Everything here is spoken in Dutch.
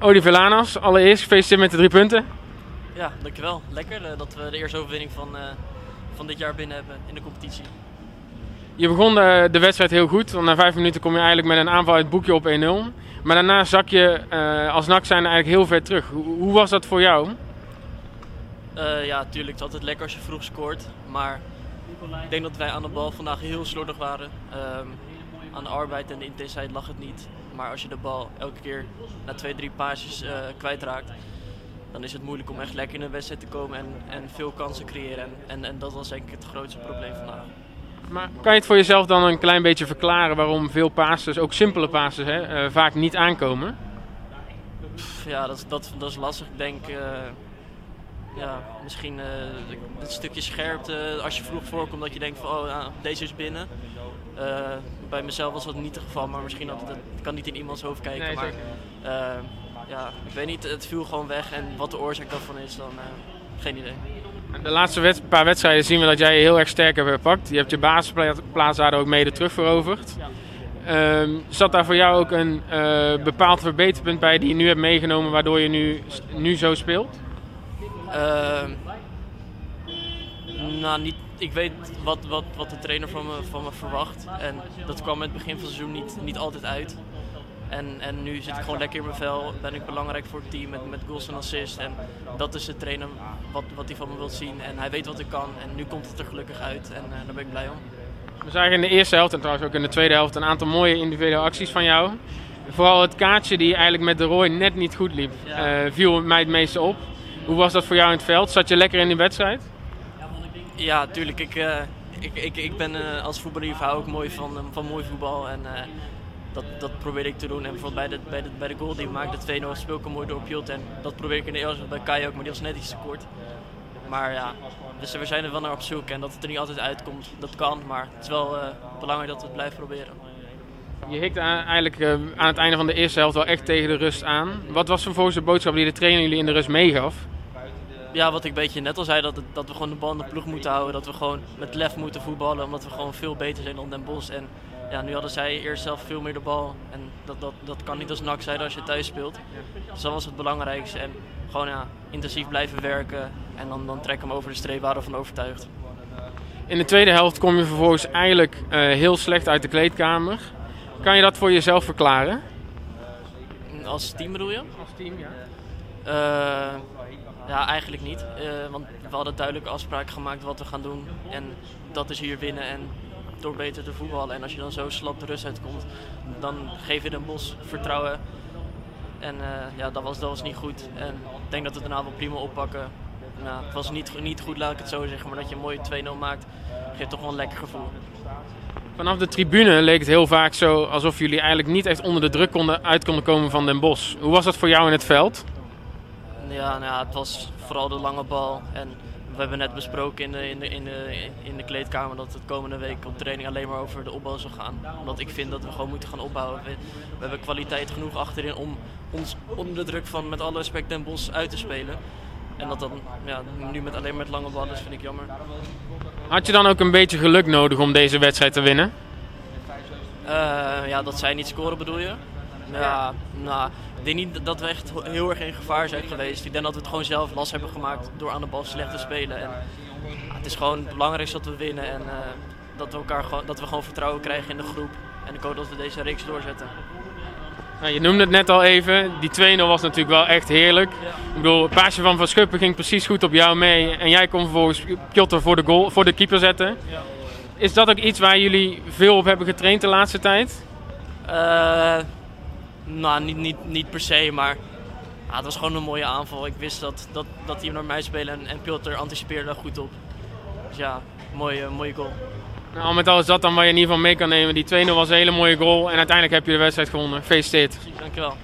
Oliver Lanas, allereerst gefeliciteerd met de drie punten. Ja, dankjewel. Lekker uh, dat we de eerste overwinning van, uh, van dit jaar binnen hebben in de competitie. Je begon de, de, wedstrijd heel goed, want na vijf minuten kom je eigenlijk met een aanval uit het boekje op 1-0. Maar daarna zak je uh, als NAC zijn eigenlijk heel ver terug. Hoe, hoe was dat voor jou? ja, tuurlijk. Het is altijd lekker als je vroeg scoort. Maar ik denk dat wij aan de bal vandaag heel slordig waren. Um, aan de arbeid en de intensiteit lag het niet. Maar als je de bal elke keer na twee, drie paasjes uh, kwijtraakt, dan is het moeilijk om echt lekker in een wedstrijd te komen en, en veel kansen creëren. En, en, en dat was denk ik het grootste probleem vandaag. Maar kan je het voor jezelf dan een klein beetje verklaren waarom veel passes, ook simpele passes, hè, uh, vaak niet aankomen? Pff, ja, dat, dat, dat is lastig. Ik denk, uh, ja, misschien het stukje scherpte als je vroeg voorkomt dat je denkt van, oh, nou, deze is binnen. bij mezelf was dat niet het geval, maar misschien dat het, kan niet in iemands hoofd kijken. Nee, maar, ja, ik weet niet, het viel gewoon weg en wat de oorzaak daarvan is, dan geen idee. De laatste wet, paar wedstrijden zien we dat jij je heel erg sterk hebt gepakt. Je hebt je basisplaats daar ook mede terugveroverd. Um, zat daar voor jou ook een uh, bepaald verbeterpunt bij die je nu hebt meegenomen, waardoor je nu, nu zo speelt? Uh, nou, niet, ik weet wat, wat, wat de trainer van me, van me verwacht. En dat kwam in het begin van het seizoen niet, niet altijd uit. En, en nu zit ik gewoon lekker in mijn vel. Ben ik belangrijk voor het team met, met goals en assists. En dat is de trainer wat, wat hij van me wil zien. En hij weet wat ik kan. En nu komt het er gelukkig uit. En uh, daar ben ik blij om. We zagen in de eerste helft en trouwens ook in de tweede helft een aantal mooie individuele acties van jou. Vooral het kaartje die eigenlijk met de Roy net niet goed liep, ja. uh, viel mij het meeste op. Hoe was dat voor jou in het veld? Zat je lekker in die wedstrijd? Ja, tuurlijk. Ik, uh, ik, ik, ik ben uh, als voetballief hou ook mooi van, van mooi voetbal. En dat, dat probeer ik te doen. En bijvoorbeeld bij de, bij de, bij de goal die we maakten, de 2-0, speel ik mooi door Piot. En dat probeer ik in de eerste bij Kai ook, maar die was net iets te kort. Maar ja, dus we zijn er wel naar op zoek. En dat het er niet altijd uitkomt, dat kan. Maar het is wel belangrijk dat we het blijven proberen. Je hikt eigenlijk aan het einde van de eerste helft wel echt tegen de rust aan. Wat was vervolgens de boodschap die de trainer jullie in de rust meegaf? Ja, wat ik een beetje net al zei, dat, het, dat we gewoon de bal in de ploeg moeten houden. Dat we gewoon met lef moeten voetballen, omdat we gewoon veel beter zijn dan Den Bosch. En ja, nu hadden zij eerst zelf veel meer de bal. En dat, dat, dat kan niet als nak zijn als je thuis speelt. Dus dat was het belangrijkste. En gewoon ja, intensief blijven werken. En dan, dan trekken hem over de streep, waren we van overtuigd. In de tweede helft kom je vervolgens eigenlijk uh, heel slecht uit de kleedkamer. Kan je dat voor jezelf verklaren? Als team bedoel je? Als team, ja. Uh, ja, eigenlijk niet. Uh, want we hadden duidelijke afspraken gemaakt wat we gaan doen. En dat is hier winnen en door beter te voetballen. En als je dan zo slap de rust uitkomt, dan geef je een bos vertrouwen. En uh, ja, dat was, dat was niet goed. En ik denk dat we daarna wel prima oppakken. Nou, het was niet, niet goed, laat ik het zo zeggen, maar dat je een mooie 2-0 maakt, geeft toch wel een lekker gevoel. Vanaf de tribune leek het heel vaak zo alsof jullie eigenlijk niet echt onder de druk konden, uit konden komen van Den Bos. Hoe was dat voor jou in het veld? Ja, nou ja, het was vooral de lange bal. En we hebben net besproken in de, in, de, in, de, in de kleedkamer dat het komende week op training alleen maar over de opbouw zal gaan. Omdat ik vind dat we gewoon moeten gaan opbouwen. We, we hebben kwaliteit genoeg achterin om ons onder de druk van met alle respect Den Bos uit te spelen. En dat dan ja, nu met alleen met lange ballen is, vind ik jammer. Had je dan ook een beetje geluk nodig om deze wedstrijd te winnen? Uh, ja, dat zij niet scoren bedoel je? Ja, nou, ik denk niet dat we echt heel erg in gevaar zijn geweest. Ik denk dat we het gewoon zelf last hebben gemaakt door aan de bal slecht te spelen. En, het is gewoon het belangrijkste dat we winnen en uh, dat, we elkaar gewoon, dat we gewoon vertrouwen krijgen in de groep. En ik hoop dat we deze reeks doorzetten. Nou, je noemde het net al even, die 2-0 was natuurlijk wel echt heerlijk. Ja. Ik bedoel, het paasje van Van Schuppen ging precies goed op jou mee. En jij kon vervolgens Piotr voor de, goal, voor de keeper zetten. Ja. Is dat ook iets waar jullie veel op hebben getraind de laatste tijd? Uh, nou, niet, niet, niet per se, maar ja, het was gewoon een mooie aanval. Ik wist dat, dat, dat hij naar mij spelen en, en Piotr anticipeerde daar goed op. Dus ja, mooie, mooie goal. Nou, met alles dat dan waar je in ieder geval mee kan nemen. Die 2-0 was een hele mooie goal en uiteindelijk heb je de wedstrijd gewonnen. Gefeliciteerd. Dankjewel.